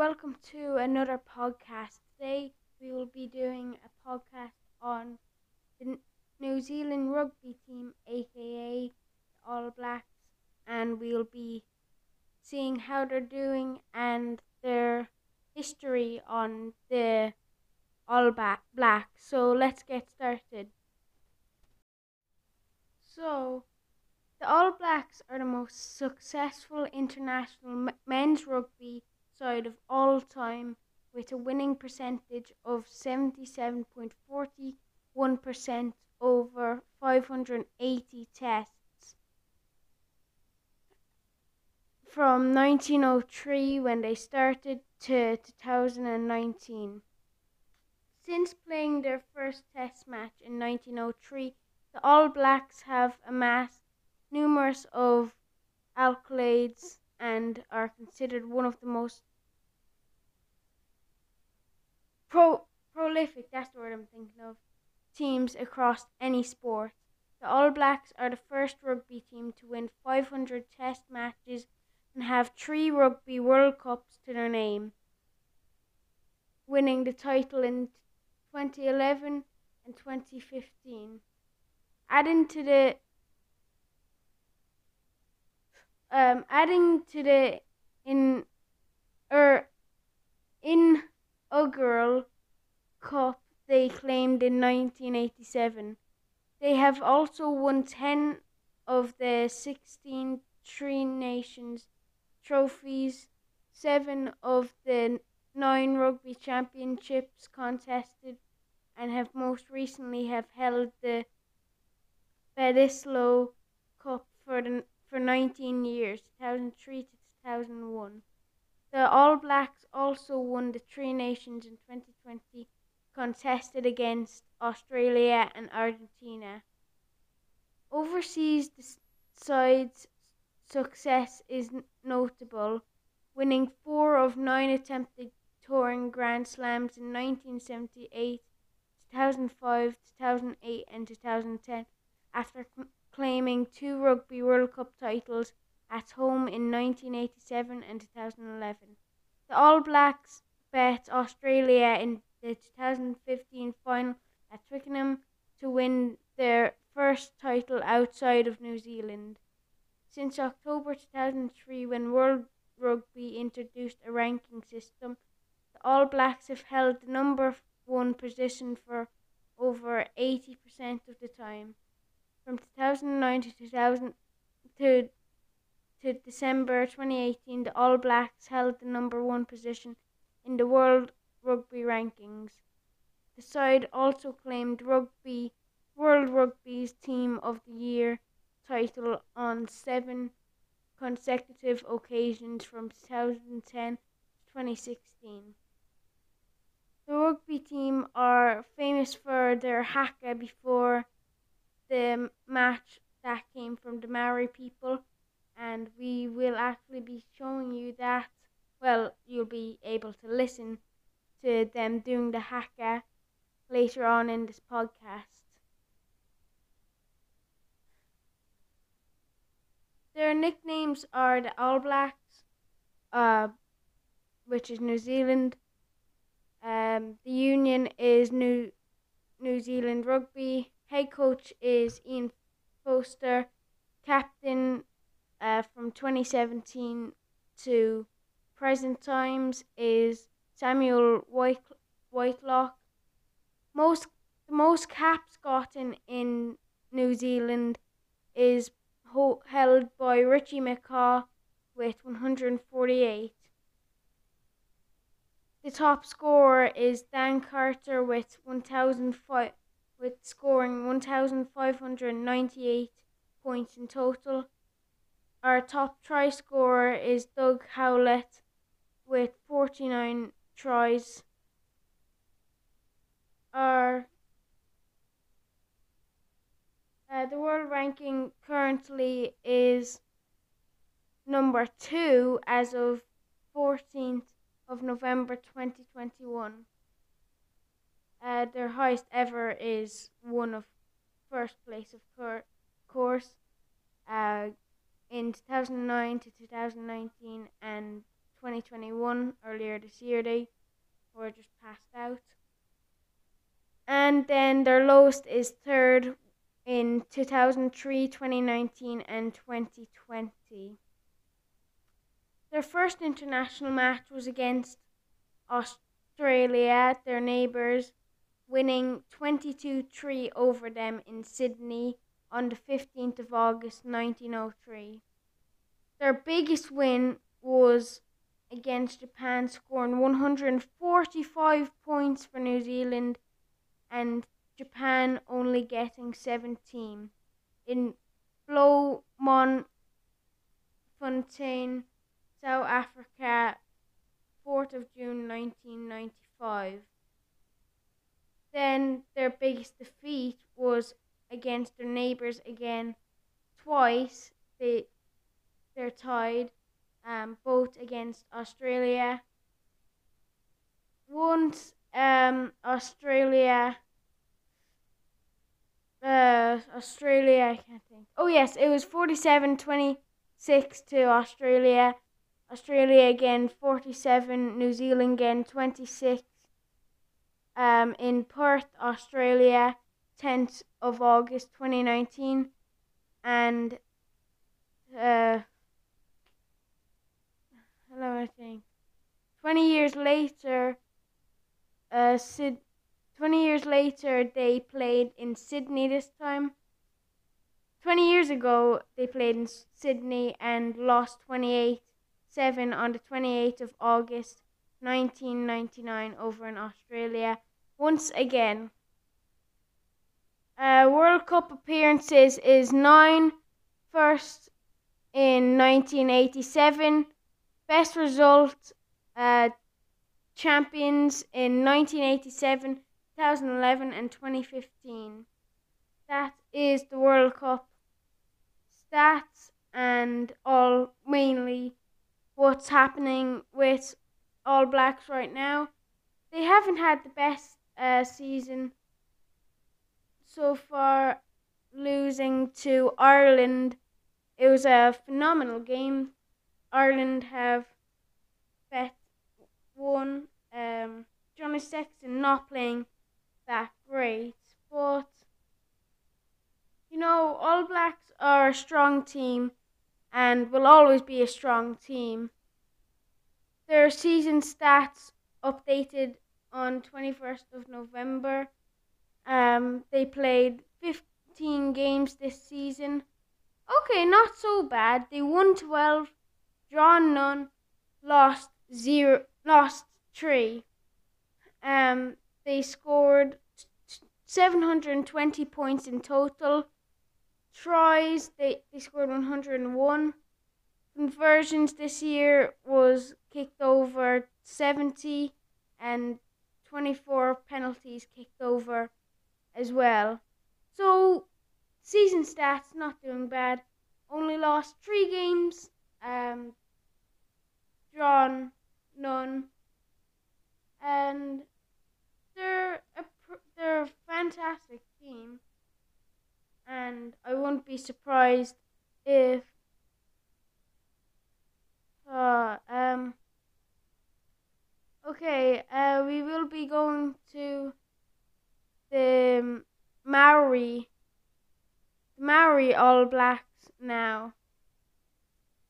welcome to another podcast. Today we will be doing a podcast on the New Zealand rugby team, aka All Blacks, and we'll be seeing how they're doing and their history on the All Ba- Blacks. So let's get started. So, the All Blacks are the most successful international men's rugby side of all time with a winning percentage of 77.41% over 580 tests. From 1903 when they started to 2019. Since playing their first test match in 1903, the All Blacks have amassed numerous of accolades and are considered one of the most pro- prolific, that's the word I'm thinking of, teams across any sport. The All Blacks are the first rugby team to win 500 test matches and have three Rugby World Cups to their name, winning the title in 2011 and 2015. Adding to the um, adding to the in er inaugural cup they claimed in 1987. They have also won 10 of their 16 Tri Nations trophies, 7 of the 9 rugby championships contested and have most recently have held the Bledisloe Cup for the for 19 years, 2003 to 2001. The All Blacks also won the Three Nations in 2020, contested against Australia and Argentina. Overseas, the side's success is notable, winning four of nine attempted touring Grand Slams in 1978, 2005, 2008, and 2010 after claiming two Rugby World Cup titles at home in 1987 and 2011. The All Blacks bet Australia in the 2015 final at Twickenham to win their first title outside of New Zealand. Since October 2003, when World Rugby introduced a ranking system, the All Blacks have held the number one position for over 80% of the time. From 2009 to 2000 to, to December 2018, the All Blacks held the number one position in the World Rugby rankings. The side also claimed Rugby World Rugby's Team of the Year title on seven consecutive occasions from 2010 to 2016. The rugby team are famous for their haka before the match that came from the Maori people, and we will actually be showing you that. Well, you'll be able to listen to them doing the haka later on in this podcast. Their nicknames are the All Blacks, uh, which is New Zealand. Um, the Union is New New Zealand Rugby. Head coach is Ian Foster. Captain uh, from 2017 to present times is Samuel White, Whitelock. Most the most caps gotten in New Zealand is ho- held by Richie McCaw with 148. The top scorer is Dan Carter with 1,005 with scoring 1,598 points in total. Our top try scorer is Doug Howlett with 49 tries. Our uh, the world ranking currently is number two as of 14th of November 2021. Uh, their highest ever is one of first place, of cour- course, uh, in 2009 to 2019 and 2021 earlier this year. They were just passed out. And then their lowest is third in 2003, 2019, and 2020. Their first international match was against Australia, their neighbours, winning 22 3 over them in Sydney on the 15th of August 1903. Their biggest win was against Japan, scoring 145 points for New Zealand and Japan only getting 17. In Bloemfontein, South Africa, 4th of June 1995. Then their biggest defeat was against their neighbours again twice. They they're tied, um, both against Australia. Once um, Australia, uh, Australia, I can't think. Oh yes, it was 47-26 to Australia. Australia again 47, New Zealand again 26. Um, in Perth, Australia, 10th of August 2019, and uh, hello, I think. 20 years later, uh, Sid, 20 years later, they played in Sydney this time. 20 years ago, they played in Sydney and lost 28 7 on the 28th of August 1999 over in Australia. Once again, uh, World Cup appearances is nine. First in 1987. Best result uh, champions in 1987, 2011, and 2015. That is the World Cup stats and all mainly what's happening with All Blacks right now. They haven't had the best uh, season so far, losing to Ireland. It was a phenomenal game. Ireland have bet won. Um, Johnny Sexton not playing that great, but you know, All Blacks are a strong team and will always be a strong team. Their season stats updated on 21st of November. Um, they played 15 games this season. Okay, not so bad. They won 12, drawn none, lost zero, lost three. Um, they scored 720 points in total tries, they, they scored 101. Conversions this year was kicked over 70 and 24 penalties kicked over as well. So, season stats not doing bad. Only lost three games, um, drawn none, and they're a they're a fantastic team and I won't be surprised if uh, um okay uh, we will be going to the Maori the Maori All Blacks now.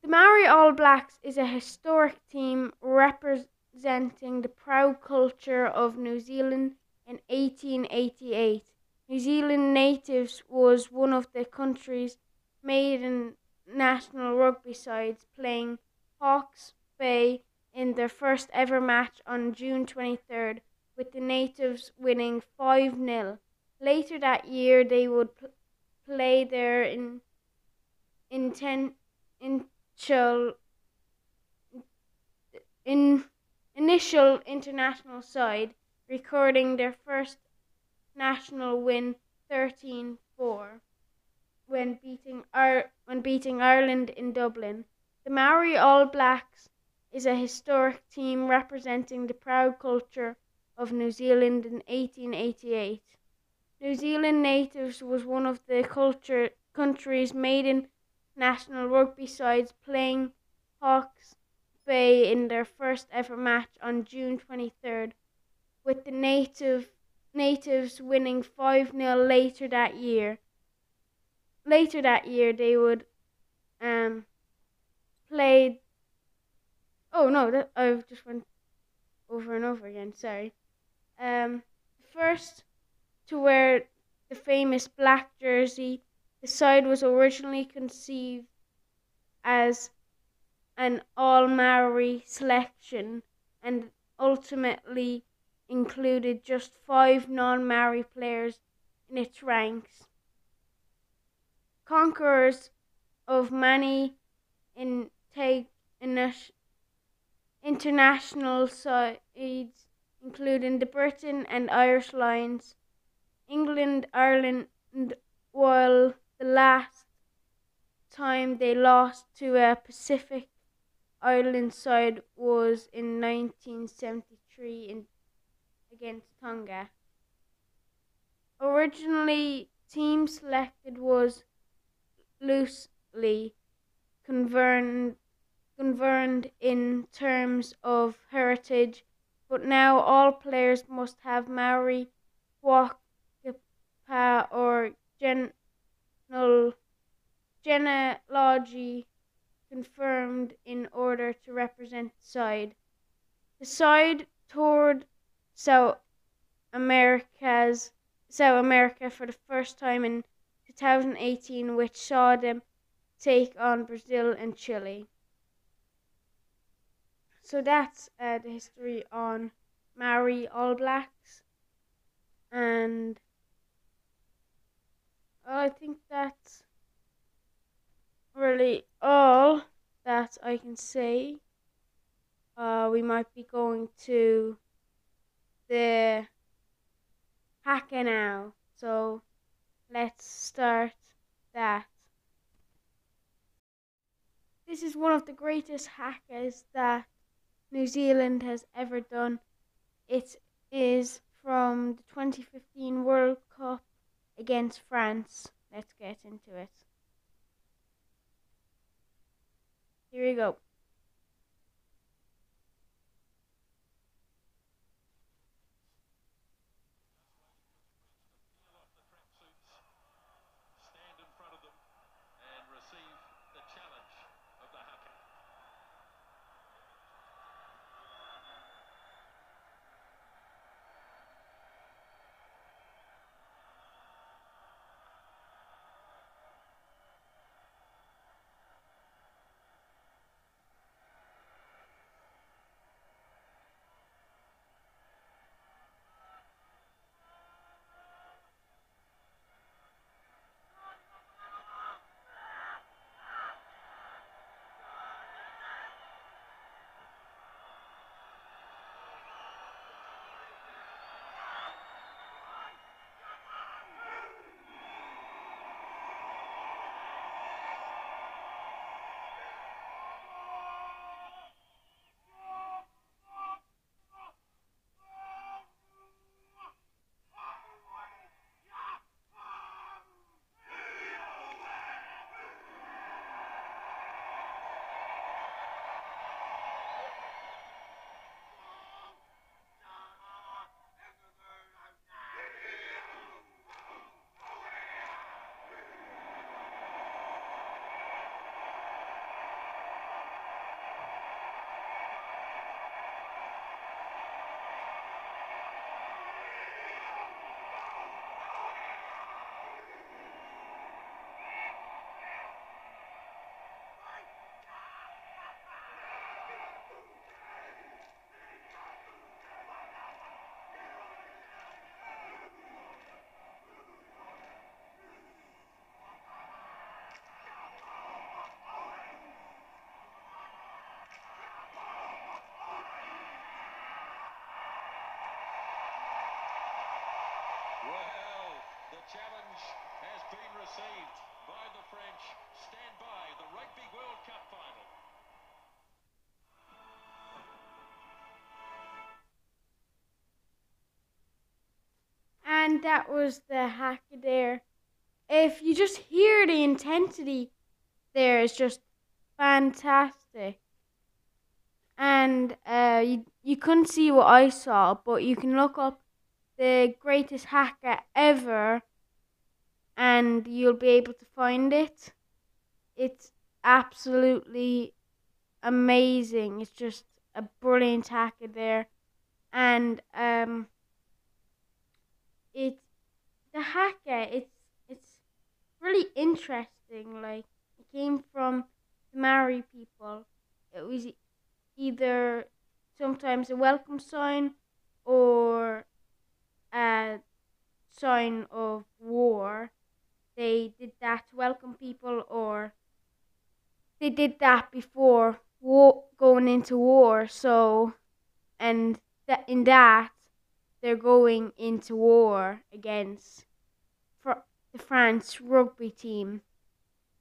The Maori All Blacks is a historic team representing the proud culture of New Zealand in 1888. New Zealand natives was one of the country's maiden national rugby sides, playing Hawke's Bay in their first ever match on June 23rd, with the natives winning 5 0. Later that year, they would pl- play their in, initial, in, initial international side, recording their first national win 13-4 when beating Ar- when beating Ireland in Dublin. The Maori All Blacks is a historic team representing the proud culture of New Zealand in 1888. New Zealand natives was one of the culture country's maiden national rugby sides playing Hawke's Bay in their first ever match on June 23rd, with the native natives winning 5-0 later that year. Later that year they would um play Oh no, that I just went over and over again, sorry. Um first to wear the famous black jersey, the side was originally conceived as an all Maori selection and ultimately included just five non Maori players in its ranks. Conquerors of many in take international sides, including the Britain and Irish Lions, England, Ireland, while the last time they lost to a Pacific Island side was in 1973 in, against Tonga. Originally, team selected was loosely governed, governed in terms of heritage, but now all players must have Maori, Whakapa, or genealogy confirmed in order to represent the side. The side toured South America's South America for the first time in 2018, which saw them take on Brazil and Chile. So that's uh, the history on Maori All Blacks, and I think that's really all that I can say. Uh, we might be going to the haka now. So let's start that. This is one of the greatest hakas that New Zealand has ever done. It is from the 2015 World Cup against France. Let's get into it. Here we go. Challenge has been received by the French. Stand by the Rugby World Cup final. And that was the haka there. If you just hear the intensity there, it's just fantastic. and uh, you you couldn't see what I saw, but you can look up the greatest haka ever, and you'll be able to find it. It's absolutely amazing. It's just a brilliant haka there, and um, it's the haka. It's it's really interesting. Like it came from the Maori people. It was either sometimes a welcome sign or a sign of war. They did that to welcome people, or they did that before war, going into war. So, and that in that they're going into war against the France rugby team,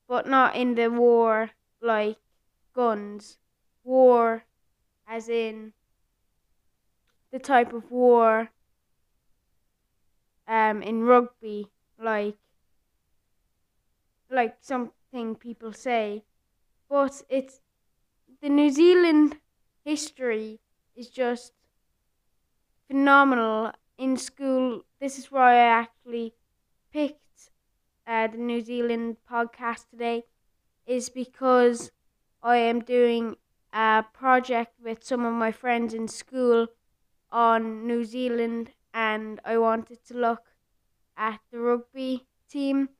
but not in the war like guns. War, as in the type of war um, in rugby, like like something people say, but it's the New Zealand history is just phenomenal. In school, this is why I actually picked uh, the New Zealand podcast today, is because I am doing a project with some of my friends in school on New Zealand and I wanted to look at the rugby team.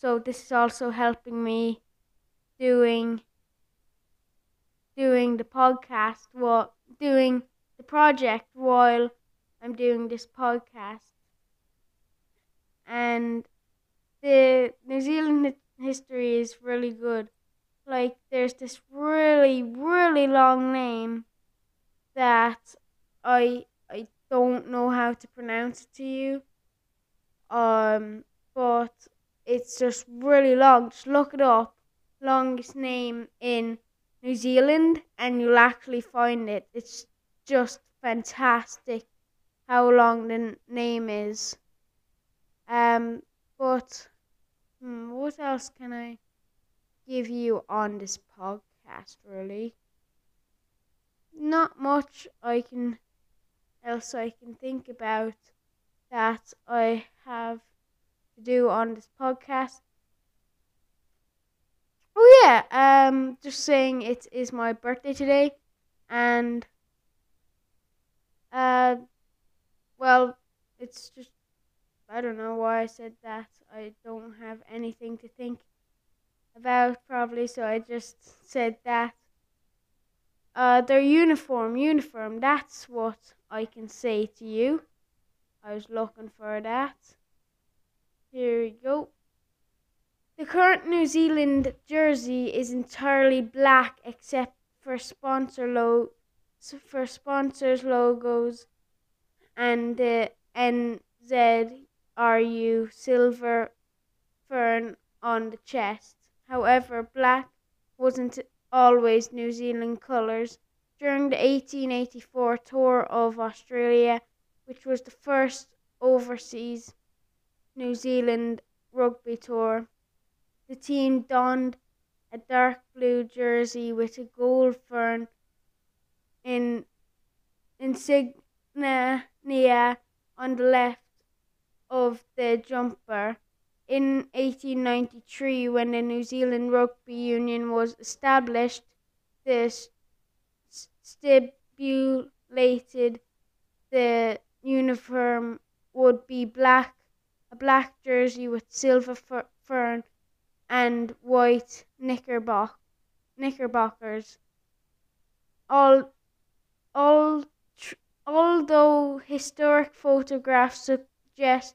So this is also helping me doing doing the podcast what doing the project while I'm doing this podcast. And the New Zealand history is really good. Like there's this really really long name that I I don't know how to pronounce it to you. Um, but it's just really long. Just look it up. Longest name in New Zealand, and you'll actually find it. It's just fantastic how long the name is. Um, but hmm, what else can I give you on this podcast? Really, not much. I can else I can think about that I have to do on this podcast. Oh yeah, um just saying it is my birthday today and uh well it's just I don't know why I said that. I don't have anything to think about probably so I just said that. Uh their uniform, uniform, that's what I can say to you. I was looking for that. Here we go. The current New Zealand jersey is entirely black except for sponsor lo- for sponsors logos and the NZRU silver fern on the chest. However, black wasn't always New Zealand colours. During the 1884 tour of Australia, which was the first overseas New Zealand rugby tour, the team donned a dark blue jersey with a gold fern in insignia on the left of the jumper. In 1893, when the New Zealand Rugby Union was established, this stipulated the uniform would be black, a black jersey with silver fern and white knickerbock, knickerbockers. All, all, although historic photographs suggest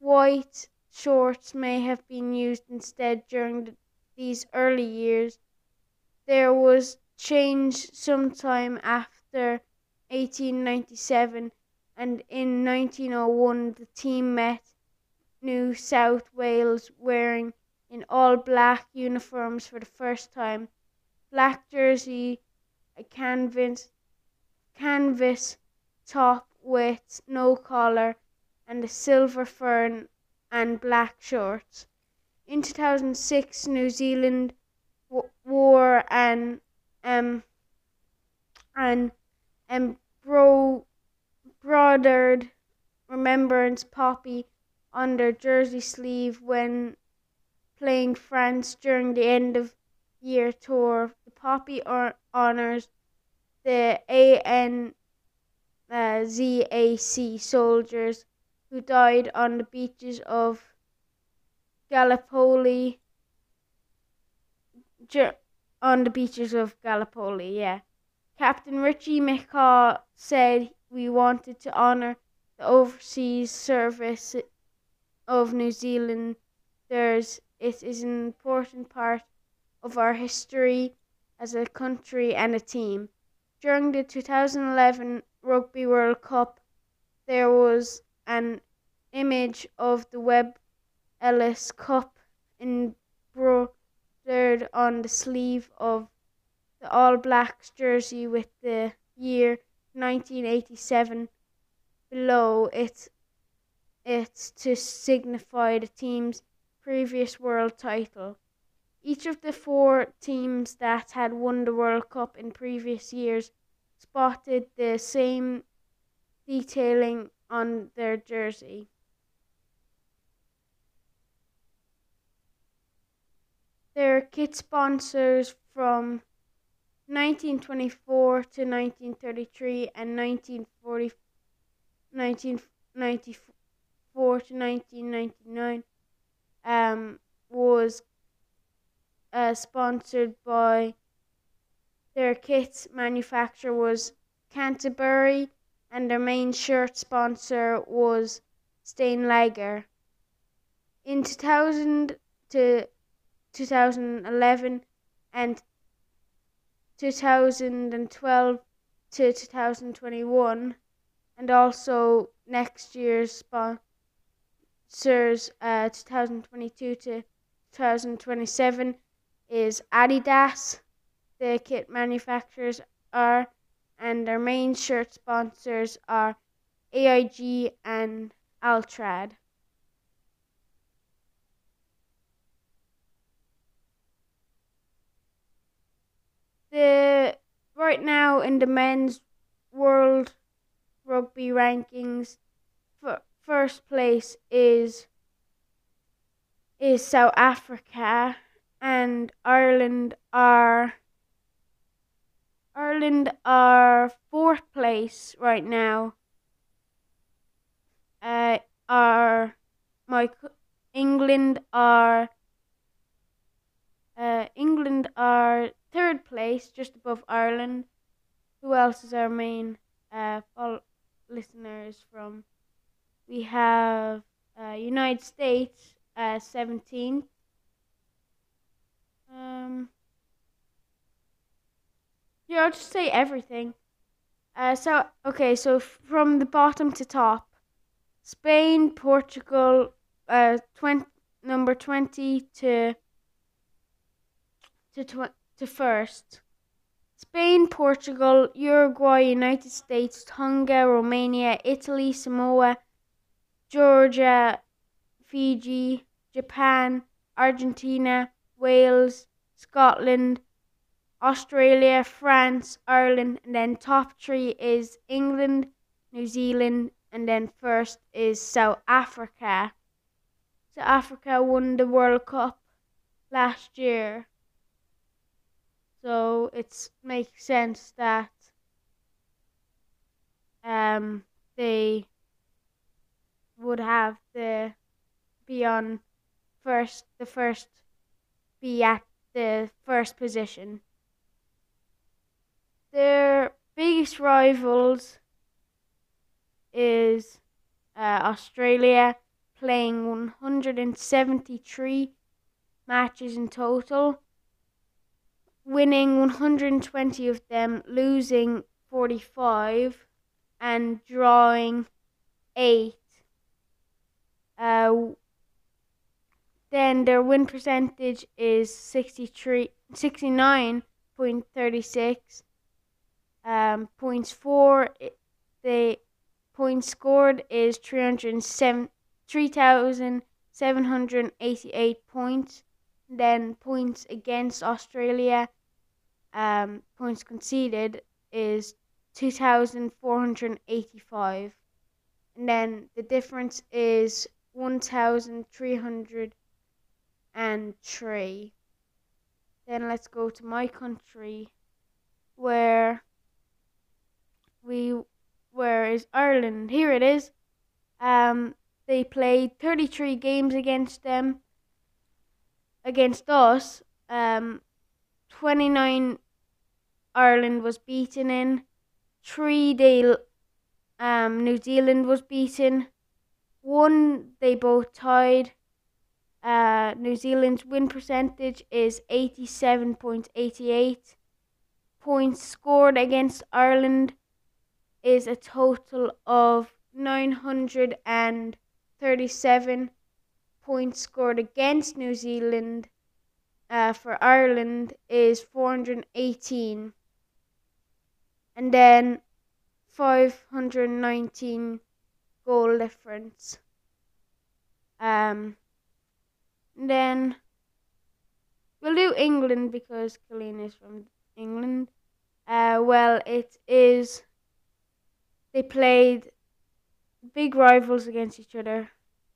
white shorts may have been used instead during the, these early years, there was change sometime after 1897 and in 1901 the team met New South Wales wearing in all black uniforms for the first time. Black jersey, a canvas canvas top with no collar and a silver fern and black shorts. In 2006 New Zealand w- wore an um an embroidered remembrance poppy on their jersey sleeve when playing France during the end of year tour. The poppy honors the ANZAC soldiers who died on the beaches of Gallipoli. On the beaches of Gallipoli, yeah. Captain Richie McCaw said we wanted to honour the overseas service of New Zealanders. It is an important part of our history as a country and a team. During the 2011 Rugby World Cup, there was an image of the Webb Ellis Cup embroidered on the sleeve of the All Blacks jersey with the year 1987 below it. It's to signify the team's previous world title. Each of the four teams that had won the World Cup in previous years spotted the same detailing on their jersey. Their kit sponsors from 1924 to 1933 and 1940, 1994 to 1999 um, was uh, sponsored by their kit manufacturer was Canterbury and their main shirt sponsor was Steinlager. In 2000 to 2011 and 2012 to 2021 and also next year's sponsors uh, 2022 to 2027 is Adidas the kit manufacturers are and their main shirt sponsors are AIG and Altrad. The right now in the men's world rugby rankings, first place is is South Africa and Ireland are Ireland are fourth place right now. Uh, are my England are uh, England are third place, just above Ireland. Who else is our main uh, listeners from? We have uh, United States, uh, 17th. Um, yeah, I'll just say everything. Uh, so, okay, so from the bottom to top Spain, Portugal, uh, 20, number 20 to, to 20 to first. Spain, Portugal, Uruguay, United States, Tonga, Romania, Italy, Samoa, Georgia, Fiji, Japan, Argentina, Wales, Scotland, Australia, France, Ireland, and then top three is England, New Zealand, and then first is South Africa. South Africa won the World Cup last year. So it makes sense that um, they would have the be on first the first be at the first position. Their biggest rivals is uh, Australia playing 173 matches in total winning 120 of them, losing 45, and drawing 8. Uh, then their win percentage is 63, 69.36. Um, points for the points scored is 3,788 points. Then points against Australia, um, points conceded is 2,485. And then the difference is 1,303. Then let's go to my country where we where is Ireland? Here it is. Um they played 33 games against them against us. Um 29 Ireland was beaten in. 3 they um New Zealand was beaten. 1 they both tied. Uh, New Zealand's win percentage is 87.88. Points scored against Ireland is a total of 937. Points scored against New Zealand uh, for Ireland is 418. And then 519 goal difference. Um, then we'll do England because Colleen is from England. Uh, well, it is. They played big rivals against each other.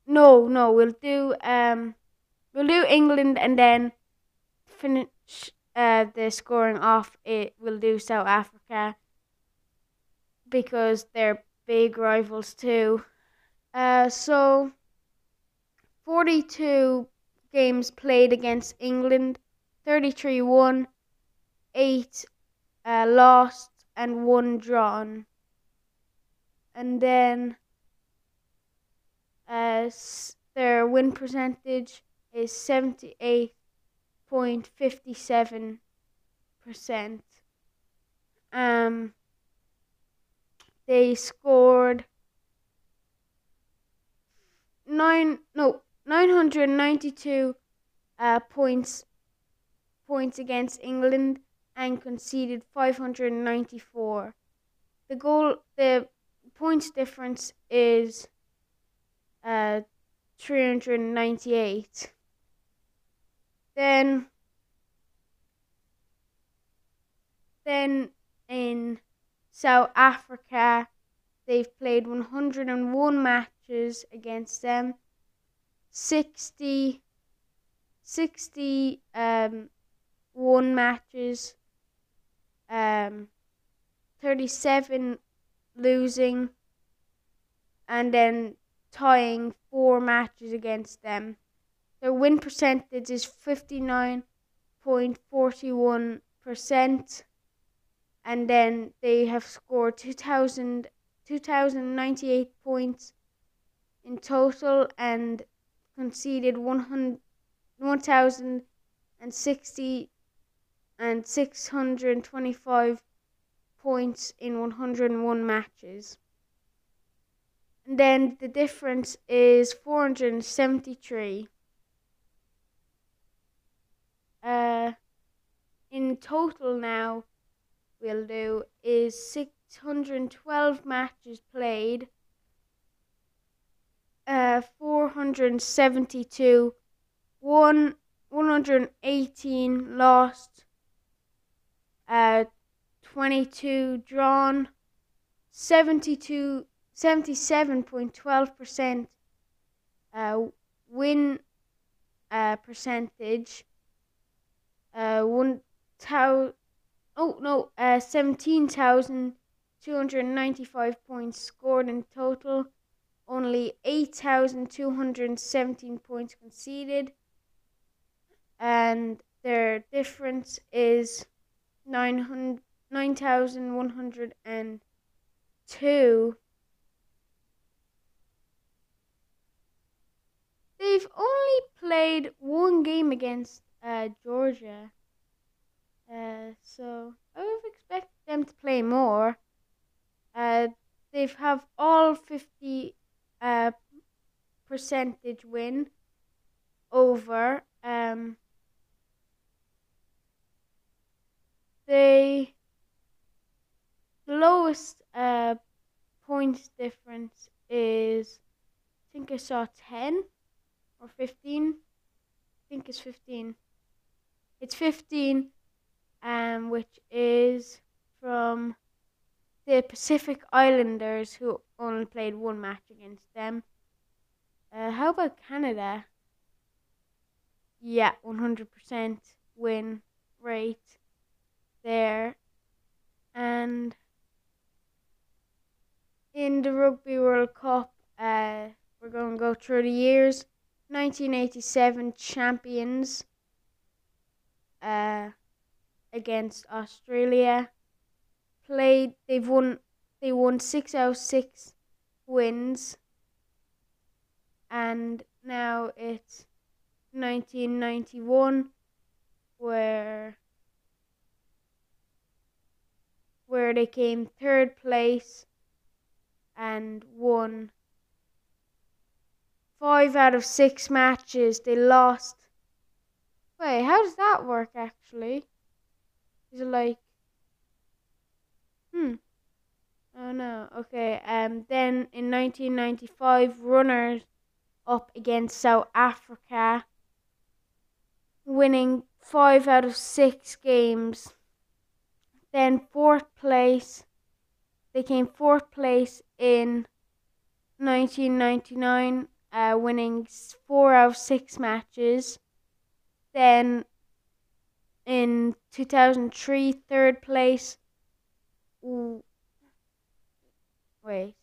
No, no, we'll do um, we'll do England and then finish uh the scoring off. It we'll do South Africa because they're big rivals too. Uh, so forty-two games played against England 33 won, 8 uh, lost, and 1 drawn. And then uh, their win percentage is 78.57%. Um, they scored nine no 992 uh, points points against England and conceded 594. The goal the points difference is uh 398. Then then in South Africa they've played 101 matches against them. 60, 60 um, one matches, um, 37 losing, and then tying four matches against them. Their win percentage is 59.41%, and then they have scored 2,000, 2,098 points in total and conceded 100 1,060 and 625 points in 101 matches. And then the difference is 473. Uh, in total now, we'll do is 612 matches played uh, 472 won, 118 lost, uh, 22 drawn, 72, 77.12% uh, win uh, percentage, uh, 1,000, oh no, uh, 17,295 points scored in total. Only 8,217 points conceded, and their difference is 9,102. They've only played one game against uh, Georgia, uh, so I would expect them to play more. Uh, they've have all 50 uh, percentage win over um, the lowest uh, points difference is I think I saw 10 or 15 I think it's 15 it's 15 um, which is from the Pacific Islanders, who only played one match against them. Uh, how about Canada? Yeah, 100% win rate there. And in the Rugby World Cup, uh, we're going to go through the years. 1987 champions uh, against Australia. Played, they've won, they won six out of six wins, and now it's 1991 where where they came third place and won five out of six matches. They lost. Wait, how does that work actually? Is like. Hmm. Oh no. Okay. Um. Then in 1995, runners up against South Africa, winning five out of six games. Then fourth place. They came fourth place in 1999, uh, winning four out of six matches. Then in 2003, third place. Wait.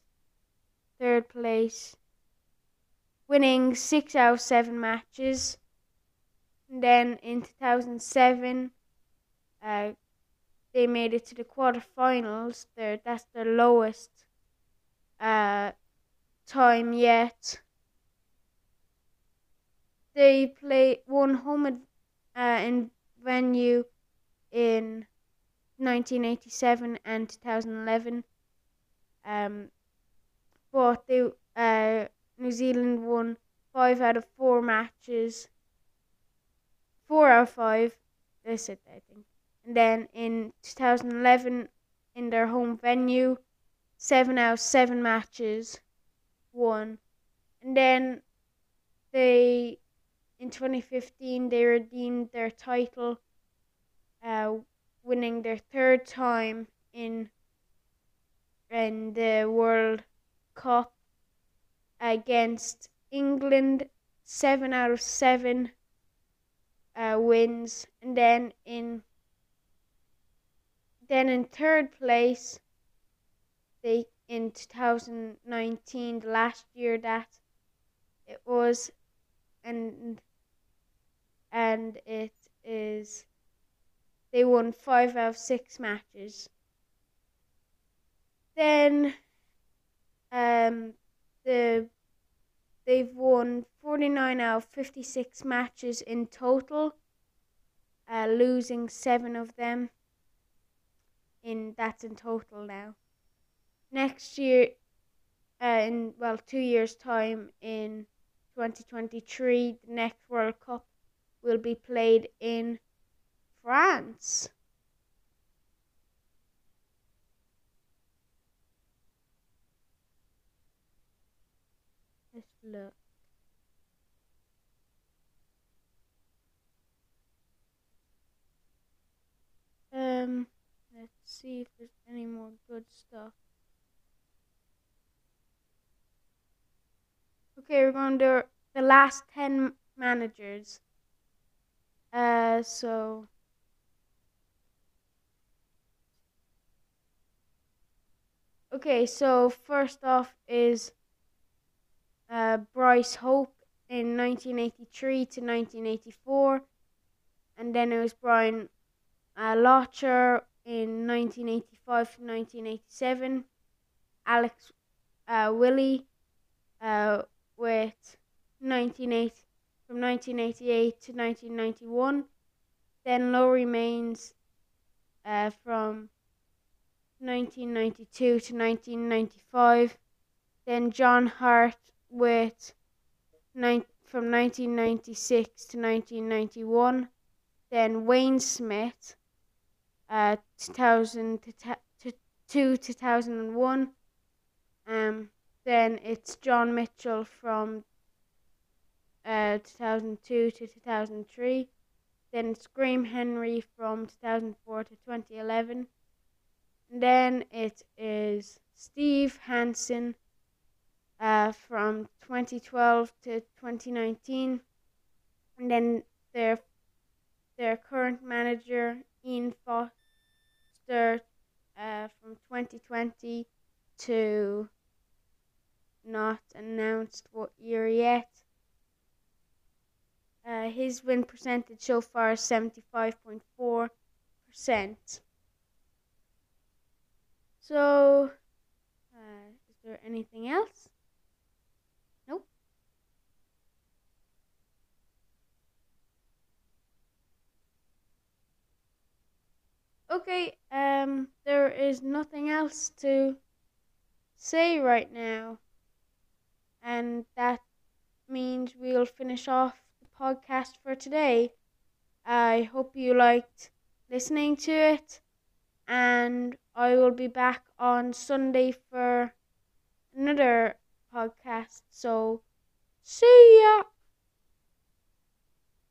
Third place. Winning six out of seven matches. And then in 2007, uh, they made it to the quarterfinals. There, that's the lowest uh, time yet. They play one home uh, in venue in 1987 and 2011. Um, but they uh, New Zealand won five out of four matches. Four out of five. That's it, I think. And then in 2011, in their home venue, seven out of seven matches won. And then they, in 2015, they redeemed their title, uh, winning their third time in in the World Cup against England, seven out of seven uh, wins, and then in then in third place, they in 2019, the last year that it was, and and it is they won five out of six matches. Then, um, the they've won 49 out of 56 matches in total, uh, losing seven of them. In that's in total now. Next year, uh, in well two years' time, in 2023, the next World Cup will be played in France. Let's look. Um, let's see if there's any more good stuff. Okay, we're going to the last 10 managers. Uh, so. Okay, so first off is uh, Bryce Rope in 1983 to 1984, and then it was Brian uh, Lochore in 1985 to 1987, Alex uh, Wyllie uh, with 1980, from 1988 to 1991, then Laurie Mains uh, from 1992 to 1995, then John Hart with nine, from 1996 to 1991, then Wayne Smith, uh, 2000 to, to, to 2001, um, then it's John Mitchell from uh, 2002 to 2003, then Graham Henry from 2004 to 2011, And then it is Steve Hansen uh, from 2012 to 2019. And then their their current manager Ian Foster uh, from 2020 to not announced what year yet. Uh, his win percentage so far is 75.4%. So, uh, is there anything else? Nope. Okay, um, there is nothing else to say right now. And that means we'll finish off podcast for today. I hope you liked listening to it, and I will be back on Sunday for another podcast. So, see ya!